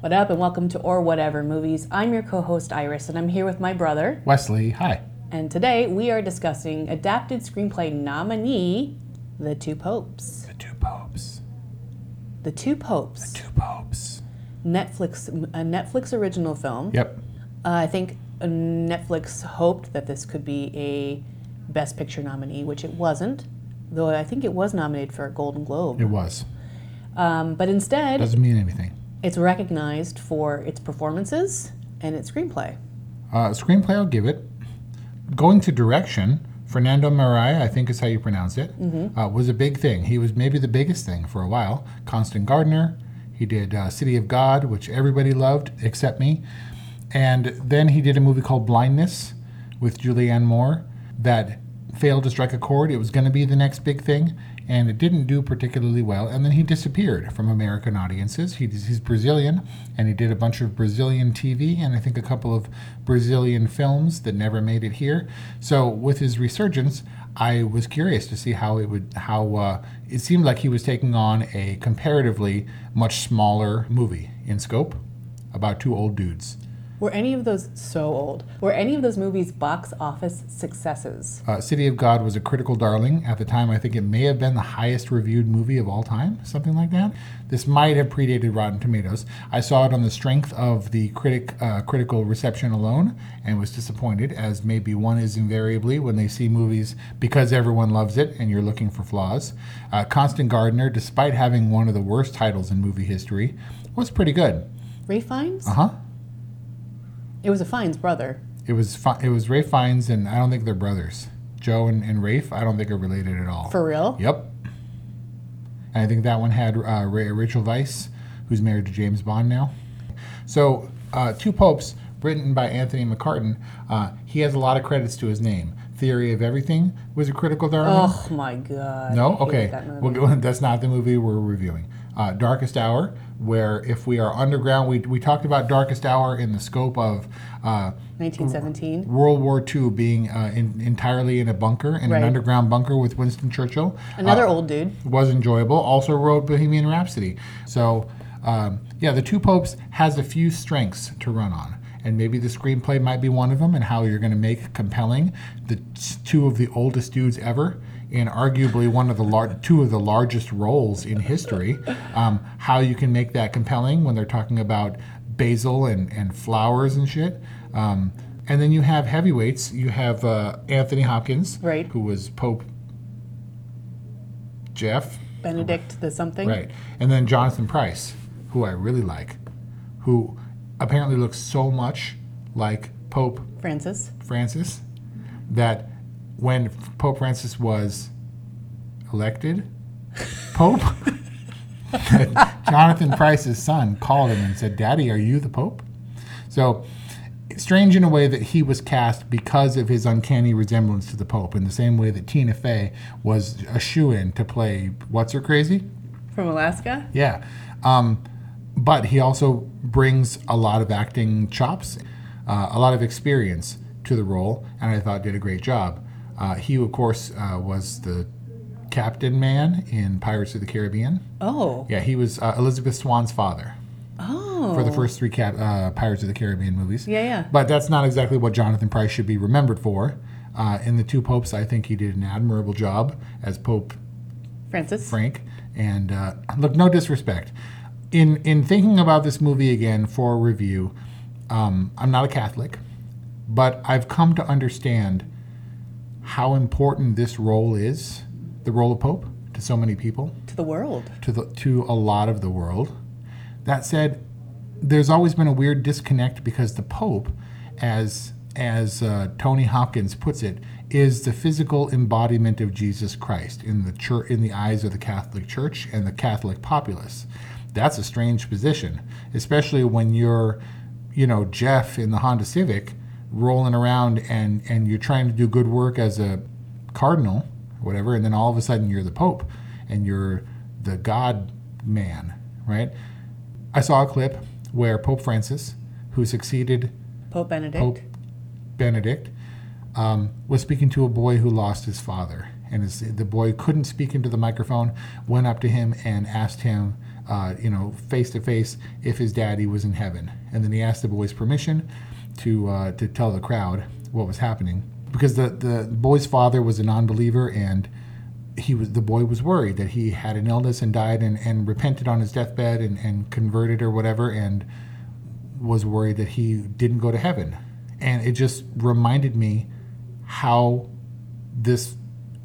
What up, and welcome to Or Whatever Movies. I'm your co host Iris, and I'm here with my brother. Wesley, hi. And today we are discussing adapted screenplay nominee The Two Popes. The Two Popes. The Two Popes. The Two Popes. Netflix, a Netflix original film. Yep. Uh, I think Netflix hoped that this could be a Best Picture nominee, which it wasn't, though I think it was nominated for a Golden Globe. It was. Um, but instead, Doesn't mean anything. It's recognized for its performances and its screenplay. Uh, screenplay, I'll give it. Going to direction, Fernando Mariah, I think is how you pronounce it, uh, was a big thing. He was maybe the biggest thing for a while. Constant Gardener. He did uh, City of God, which everybody loved except me. And then he did a movie called Blindness with Julianne Moore that failed to strike a chord. It was going to be the next big thing, and it didn't do particularly well. And then he disappeared from American audiences. He, he's Brazilian, and he did a bunch of Brazilian TV and I think a couple of Brazilian films that never made it here. So with his resurgence, I was curious to see how it would how uh, it seemed like he was taking on a comparatively much smaller movie in scope about two old dudes. Were any of those so old? Were any of those movies box office successes? Uh, City of God was a critical darling at the time. I think it may have been the highest reviewed movie of all time, something like that. This might have predated Rotten Tomatoes. I saw it on the strength of the critic uh, critical reception alone, and was disappointed, as maybe one is invariably when they see movies because everyone loves it and you're looking for flaws. Uh, Constant Gardener, despite having one of the worst titles in movie history, was pretty good. Ray Fiennes? Uh huh. It was a Fiennes brother. It was fi- it was Ray Fiennes, and I don't think they're brothers. Joe and, and Rafe, I don't think are related at all. For real? Yep. And I think that one had uh, Ra- Rachel Weisz, who's married to James Bond now. So, uh, Two Popes, written by Anthony McCarten, uh, he has a lot of credits to his name. Theory of Everything was a critical darling. Oh my god. No, okay. that movie. We'll go, that's not the movie we're reviewing. Uh, Darkest Hour, where if we are underground, we, we talked about Darkest Hour in the scope of uh, 1917. World War II being uh, in, entirely in a bunker, in Right. an underground bunker with Winston Churchill. Another Uh, old dude. was enjoyable. Also wrote Bohemian Rhapsody. So, um, yeah, The Two Popes has a few strengths to run on. And maybe the screenplay might be one of them, and how you're going to make compelling the two of the oldest dudes ever in arguably one of the lar- two of the largest roles in history. Um, how you can make that compelling when they're talking about basil and, and flowers and shit. Um, and then you have heavyweights. You have uh, Anthony Hopkins, Right. who was Pope Jeff, Benedict the something. Right. And then Jonathan Pryce, who I really like, who apparently looks so much like Pope Francis. Francis that when Pope Francis was elected Pope, Jonathan Pryce's son called him and said, Daddy, are you the Pope? So strange in a way that he was cast because of his uncanny resemblance to the Pope, in the same way that Tina Fey was a shoe in to play What's Her Crazy? From Alaska? Yeah. Um, but he also brings a lot of acting chops, uh, a lot of experience to the role, and I thought did a great job. Uh, he, of course, uh, was the captain man in Pirates of the Caribbean. Oh. Yeah, he was uh, Elizabeth Swann's father Oh. for the first three cap- uh, Pirates of the Caribbean movies. Yeah, yeah. But that's not exactly what Jonathan Pryce should be remembered for. Uh, in The Two Popes, I think he did an admirable job as Pope Francis. Frank. And uh, look, no disrespect. In in thinking about this movie again for review, um, I'm not a Catholic, but I've come to understand how important this role is, the role of Pope, to so many people, To the world. to the to a lot of the world. That said, there's always been a weird disconnect because the Pope, as as uh, Tony Hopkins puts it, is the physical embodiment of Jesus Christ in the church, in the eyes of the Catholic Church and the Catholic populace. That's a strange position, especially when you're, you know, Jeff in the Honda Civic, rolling around and and you're trying to do good work as a cardinal, whatever, and then all of a sudden you're the Pope and you're the God man, right? I saw a clip where Pope Francis, who succeeded Pope Benedict. Pope Benedict, um, was speaking to a boy who lost his father. And his, the boy couldn't speak into the microphone, went up to him and asked him, uh, you know, face to face, if his daddy was in heaven. And then he asked the boy's permission to, uh, to tell the crowd what was happening. Because the, the boy's father was a non believer and he was the boy was worried that he had an illness and died and, and repented on his deathbed and, and converted or whatever and was worried that he didn't go to heaven. And it just reminded me how this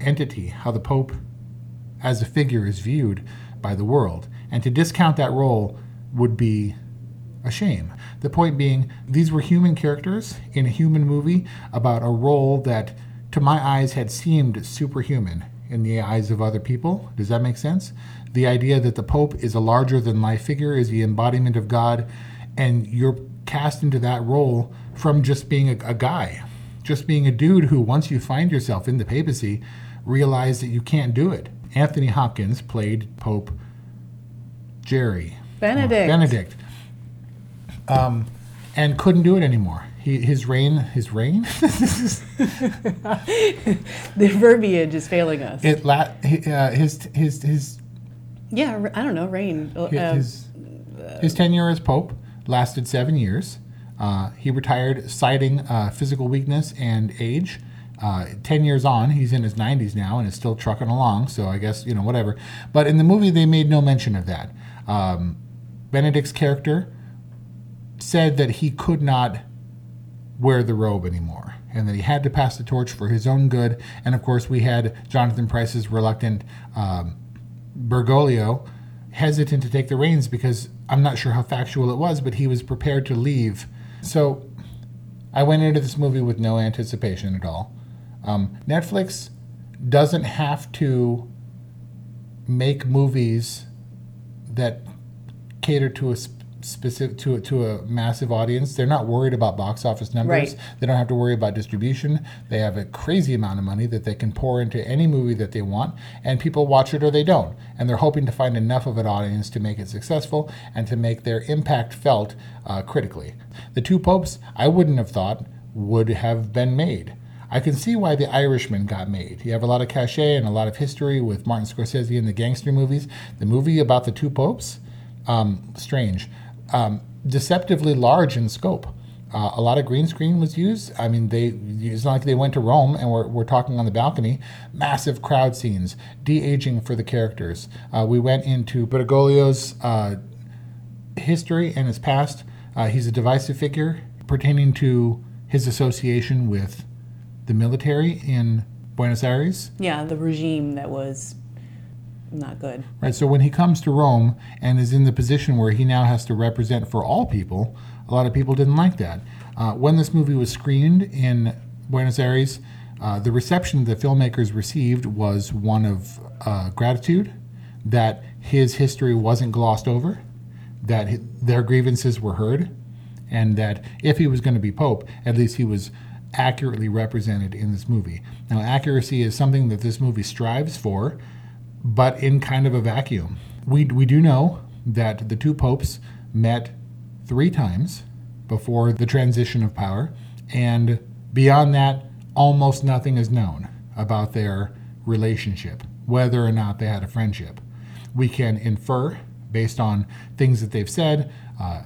entity, how the Pope as a figure is viewed by the world. And to discount that role would be a shame. The point being, these were human characters in a human movie about a role that, to my eyes, had seemed superhuman in the eyes of other people. Does that make sense? The idea that the Pope is a larger than life figure, is the embodiment of God, and you're cast into that role from just being a, a guy, just being a dude who, once you find yourself in the papacy, realize that you can't do it. Anthony Hopkins played Pope Jerry. Benedict. Benedict. Um, and couldn't do it anymore. He, his reign, his reign, The verbiage is failing us. it la- uh, his his his yeah, I don't know. Rain. Uh, his, his tenure as pope lasted seven years. Uh, he retired citing uh, physical weakness and age. Uh, Ten years on, he's in his 90s now and is still trucking along. So I guess you know whatever. But in the movie, they made no mention of that. Um, Benedict's character said that he could not wear the robe anymore and that he had to pass the torch for his own good. And of course, we had Jonathan Pryce's reluctant um, Bergoglio hesitant to take the reins because I'm not sure how factual it was, but he was prepared to leave. So I went into this movie with no anticipation at all. Um, Netflix doesn't have to make movies that cater to a specific to a, to a massive audience. They're not worried about box office numbers. Right. They don't have to worry about distribution. They have a crazy amount of money that they can pour into any movie that they want, and people watch it or they don't. And they're hoping to find enough of an audience to make it successful and to make their impact felt uh, critically. The Two Popes, I wouldn't have thought would have been made. I can see why The Irishman got made. You have a lot of cachet and a lot of history with Martin Scorsese and the gangster movies. The movie about the two popes, um, strange, um, deceptively large in scope. Uh, a lot of green screen was used. I mean, they it's not like they went to Rome and we're, we're talking on the balcony. Massive crowd scenes, de aging for the characters. Uh, we went into Bergoglio's uh, history and his past. Uh, he's a divisive figure pertaining to his association with the military in Buenos Aires. yeah, the regime that was not good. Right. So when he comes to Rome and is in the position where he now has to represent for all people, a lot of people didn't like that. Uh, when this movie was screened in Buenos Aires, uh, the reception the filmmakers received was one of uh, gratitude that his history wasn't glossed over, that hi- their grievances were heard, and that if he was going to be pope, at least he was accurately represented in this movie. Now, accuracy is something that this movie strives for, but in kind of a vacuum. We, we do know that the two popes met three times before the transition of power, and beyond that, almost nothing is known about their relationship, whether or not they had a friendship. We can infer, based on things that they've said, uh,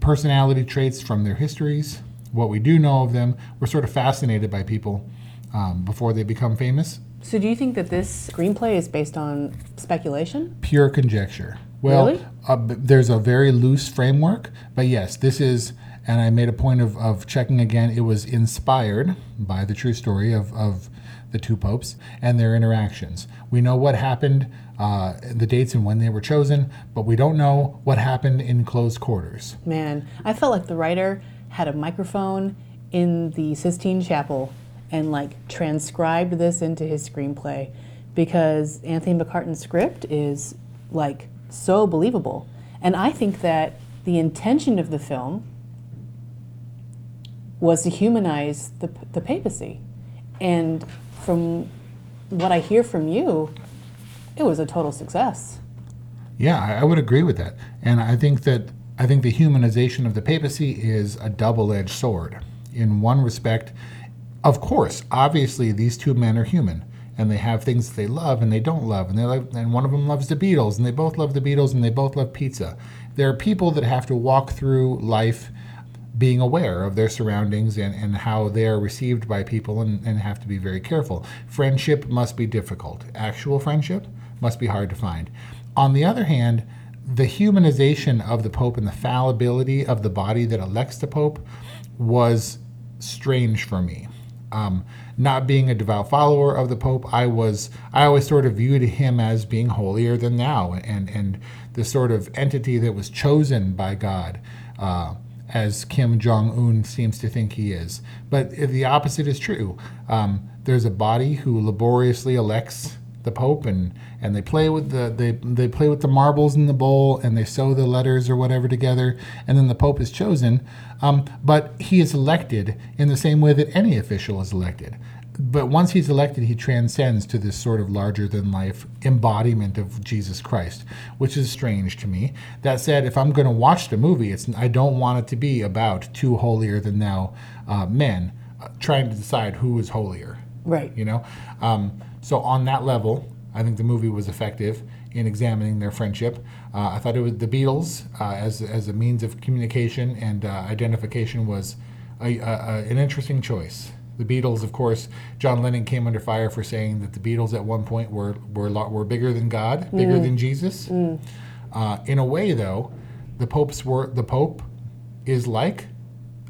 personality traits from their histories, what we do know of them. We're sort of fascinated by people um, before they become famous. So, do you think that this screenplay is based on speculation? Pure conjecture. Well, Really? uh, there's a very loose framework, but yes, this is, and I made a point of, of checking again, it was inspired by the true story of, of the two popes and their interactions. We know what happened, uh, the dates and when they were chosen, but we don't know what happened in closed quarters. Man, I felt like the writer had a microphone in the Sistine Chapel and like transcribed this into his screenplay because Anthony McCarten's script is like so believable. And I think that the intention of the film was to humanize the, the papacy. And from what I hear from you, it was a total success. Yeah, I, I would agree with that, and I think that I think the humanization of the papacy is a double-edged sword. In one respect, of course, obviously these two men are human, and they have things that they love and they don't love, and they love, and one of them loves the Beatles, and they both love the Beatles, and they both love pizza. There are people that have to walk through life being aware of their surroundings and, and how they are received by people and, and have to be very careful. Friendship must be difficult. Actual friendship must be hard to find. On the other hand, the humanization of the Pope and the fallibility of the body that elects the Pope was strange for me. Um, not being a devout follower of the Pope, I was I always sort of viewed him as being holier than thou and and the sort of entity that was chosen by God. Uh, as Kim Jong Un seems to think he is. But if the opposite is true. Um, there's a body who laboriously elects the Pope, and, and they play with the they, they play with the marbles in the bowl, and they sew the letters or whatever together, and then the Pope is chosen. Um, but he is elected in the same way that any official is elected. But once he's elected, he transcends to this sort of larger than life embodiment of Jesus Christ, which is strange to me. That said, if I'm going to watch the movie, it's I don't want it to be about two holier than thou uh, men uh, trying to decide who is holier. Right. You know, um, so on that level, I think the movie was effective in examining their friendship. Uh, I thought it was the Beatles uh, as as a means of communication and uh, identification was a, a, a, an interesting choice. The Beatles, of course, John Lennon came under fire for saying that the Beatles at one point were were lo- were bigger than God, bigger than Jesus. Uh, in a way, though, the Pope's were the Pope is like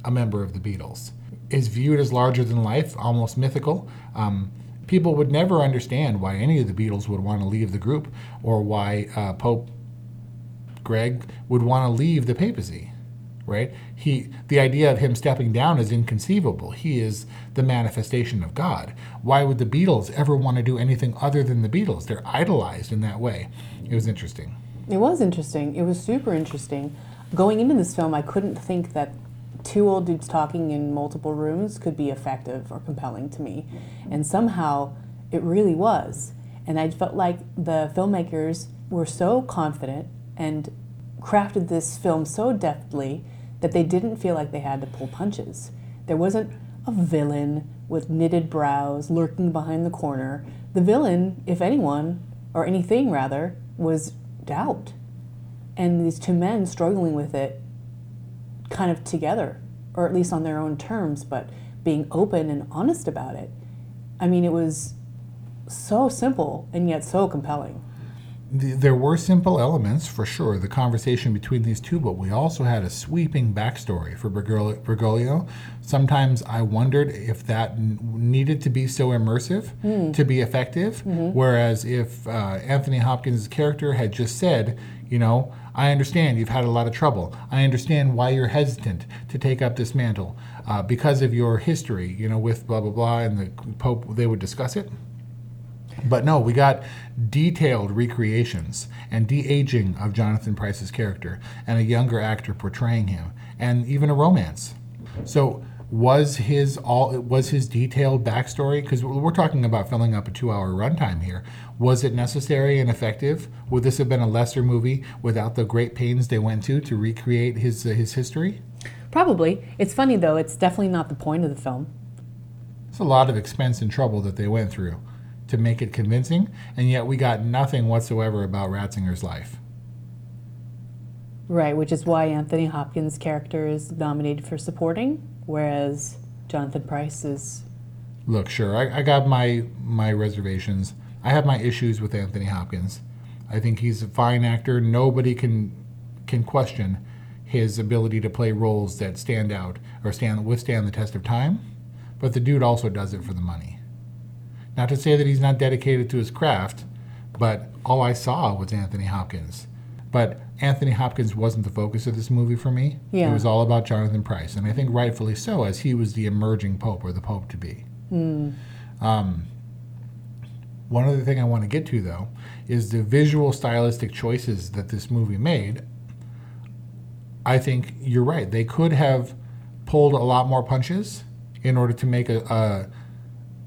a member of the Beatles, is viewed as larger than life, almost mythical. Um, people would never understand why any of the Beatles would want to leave the group or why uh, Pope Greg would want to leave the papacy. Right? He, the idea of him stepping down is inconceivable. He is the manifestation of God. Why would the Beatles ever want to do anything other than the Beatles? They're idolized in that way. It was interesting. It was interesting. It was super interesting. Going into this film, I couldn't think that two old dudes talking in multiple rooms could be effective or compelling to me. And somehow it really was. And I felt like the filmmakers were so confident and crafted this film so deftly that they didn't feel like they had to pull punches. There wasn't a villain with knitted brows lurking behind the corner. The villain, if anyone, or anything rather, was doubt. And these two men struggling with it kind of together, or at least on their own terms, but being open and honest about it. I mean, it was so simple and yet so compelling. There were simple elements, for sure, the conversation between these two, but we also had a sweeping backstory for Bergoglio. Sometimes I wondered if that needed to be so immersive to be effective, whereas if uh, Anthony Hopkins' character had just said, you know, I understand you've had a lot of trouble. I understand why you're hesitant to take up this mantle uh, because of your history, you know, with blah, blah, blah, and the Pope, they would discuss it. But no, we got detailed recreations and de aging of Jonathan Pryce's character and a younger actor portraying him, and even a romance. So was his all was his detailed backstory because we're talking about filling up a two-hour runtime here. Was it necessary and effective? Would this have been a lesser movie without the great pains they went to to recreate his uh, his history? Probably. It's funny though, it's definitely not the point of the film. It's a lot of expense and trouble that they went through to make it convincing, and yet we got nothing whatsoever about Ratzinger's life. Right, which is why Anthony Hopkins' character is nominated for supporting, whereas Jonathan Pryce is Look, sure, I, I got my my reservations. I have my issues with Anthony Hopkins. I think he's a fine actor. Nobody can can question his ability to play roles that stand out or stand withstand the test of time. But the dude also does it for the money. Not to say that he's not dedicated to his craft, but all I saw was Anthony Hopkins. But Anthony Hopkins wasn't the focus of this movie for me. Yeah. It was all about Jonathan Pryce, and I think rightfully so, as he was the emerging pope or the pope to be. Um, one other thing I want to get to, though, is the visual stylistic choices that this movie made. I think you're right. They could have pulled a lot more punches in order to make a,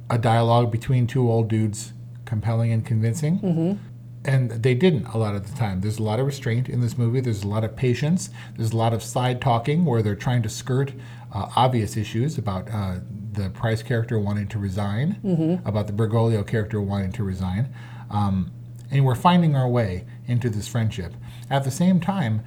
a, a dialogue between two old dudes compelling and convincing. And they didn't a lot of the time. There's a lot of restraint in this movie. There's a lot of patience. There's a lot of side talking where they're trying to skirt uh, obvious issues about uh, the Pryce character wanting to resign, about the Bergoglio character wanting to resign. Um, and we're finding our way into this friendship. At the same time,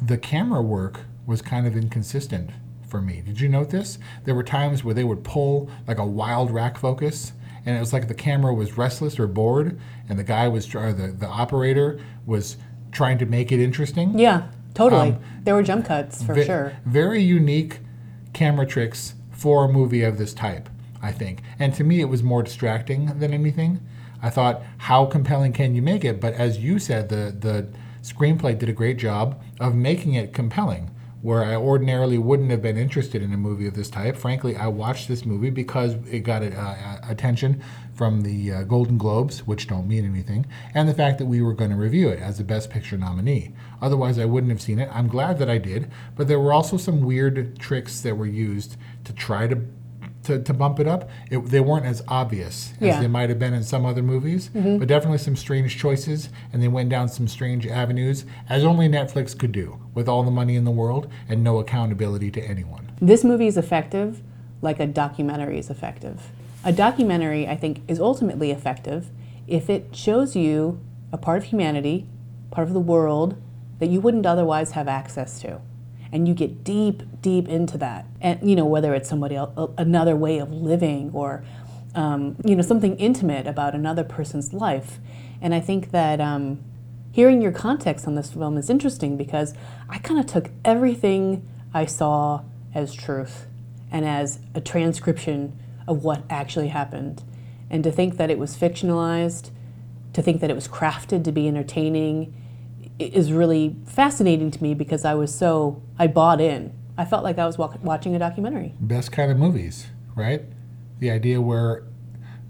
the camera work was kind of inconsistent for me. Did you note this? There were times where they would pull like a wild rack focus, and it was like the camera was restless or bored, and the guy was, or the, the operator was trying to make it interesting. Yeah, totally. Um, there were jump cuts for Ve- sure. Very unique camera tricks for a movie of this type, I think. And to me, it was more distracting than anything. I thought, how compelling can you make it? But as you said, the the screenplay did a great job of making it compelling. Where I ordinarily wouldn't have been interested in a movie of this type. Frankly, I watched this movie because it got uh, attention from the uh, Golden Globes, which don't mean anything, and the fact that we were going to review it as the Best Picture nominee. Otherwise, I wouldn't have seen it. I'm glad that I did, but there were also some weird tricks that were used to try to to, to bump it up. It, they weren't as obvious as Yeah. they might have been in some other movies, mm-hmm. but definitely some strange choices, and they went down some strange avenues, as only Netflix could do, with all the money in the world and no accountability to anyone. This movie is effective like a documentary is effective. A documentary, I think, is ultimately effective if it shows you a part of humanity, part of the world that you wouldn't otherwise have access to. And you get deep, deep into that. And, you know, whether it's somebody else, another way of living or, um, you know, something intimate about another person's life. And I think that um, hearing your context on this film is interesting because I kind of took everything I saw as truth and as a transcription of what actually happened. And to think that it was fictionalized, to think that it was crafted to be entertaining, is really fascinating to me because I was so, I bought in. I felt like I was wa- watching a documentary. Best kind of movies, right? The idea where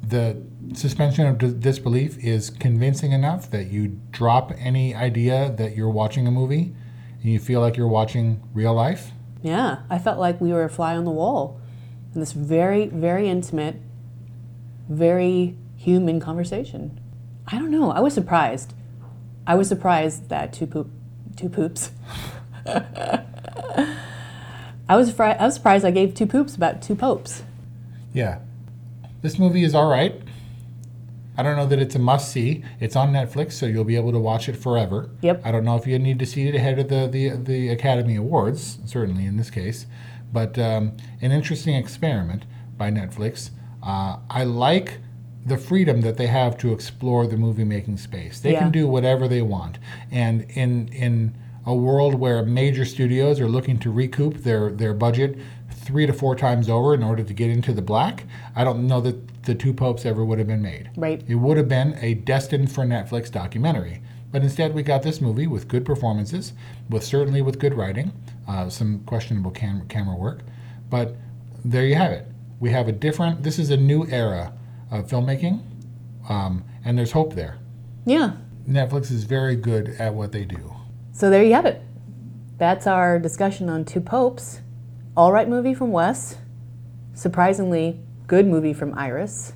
the suspension of dis- disbelief is convincing enough that you drop any idea that you're watching a movie and you feel like you're watching real life. Yeah, I felt like we were a fly on the wall in this very, very intimate, very human conversation. I don't know. I was surprised. I was surprised that two poop, two poops. I was fri- I was surprised I gave two poops about two popes. Yeah. This movie is all right. I don't know that it's a must see. It's on Netflix, so you'll be able to watch it forever. Yep. I don't know if you need to see it ahead of the, the, the Academy Awards, certainly in this case, but um, an interesting experiment by Netflix. Uh, I like the freedom that they have to explore the movie making space. They Yeah. can do whatever they want. And in, in a world where major studios are looking to recoup their, their budget three to four times over in order to get into the black, I don't know that the two popes ever would have been made. Right. It would have been a destined for Netflix documentary. But instead, we got this movie with good performances, with certainly with good writing, uh, some questionable cam- camera work. But there you have it. We have a different. This is a new era of filmmaking, um, and there's hope there. Yeah. Netflix is very good at what they do. So there you have it. That's our discussion on Two Popes. All right movie from Wes. Surprisingly good movie from Iris.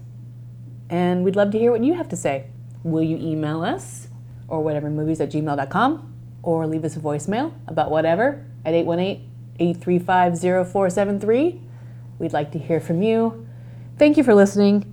And we'd love to hear what you have to say. Will you email us or whatevermovies at gmail.com or leave us a voicemail about whatever at 818 835 0473? We'd like to hear from you. Thank you for listening,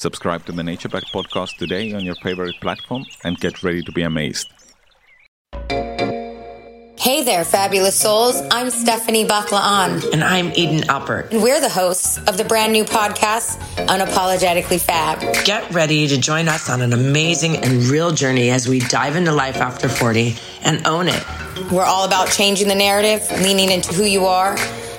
Subscribe to the Nature Back podcast today on your favorite platform and get ready to be amazed. Hey there, fabulous souls. I'm Stephanie Baklaan. And I'm Eden Alpert. And we're the hosts of the brand new podcast, Unapologetically Fab. Get ready to join us on an amazing and real journey as we dive into life after 40 and own it. We're all about changing the narrative, leaning into who you are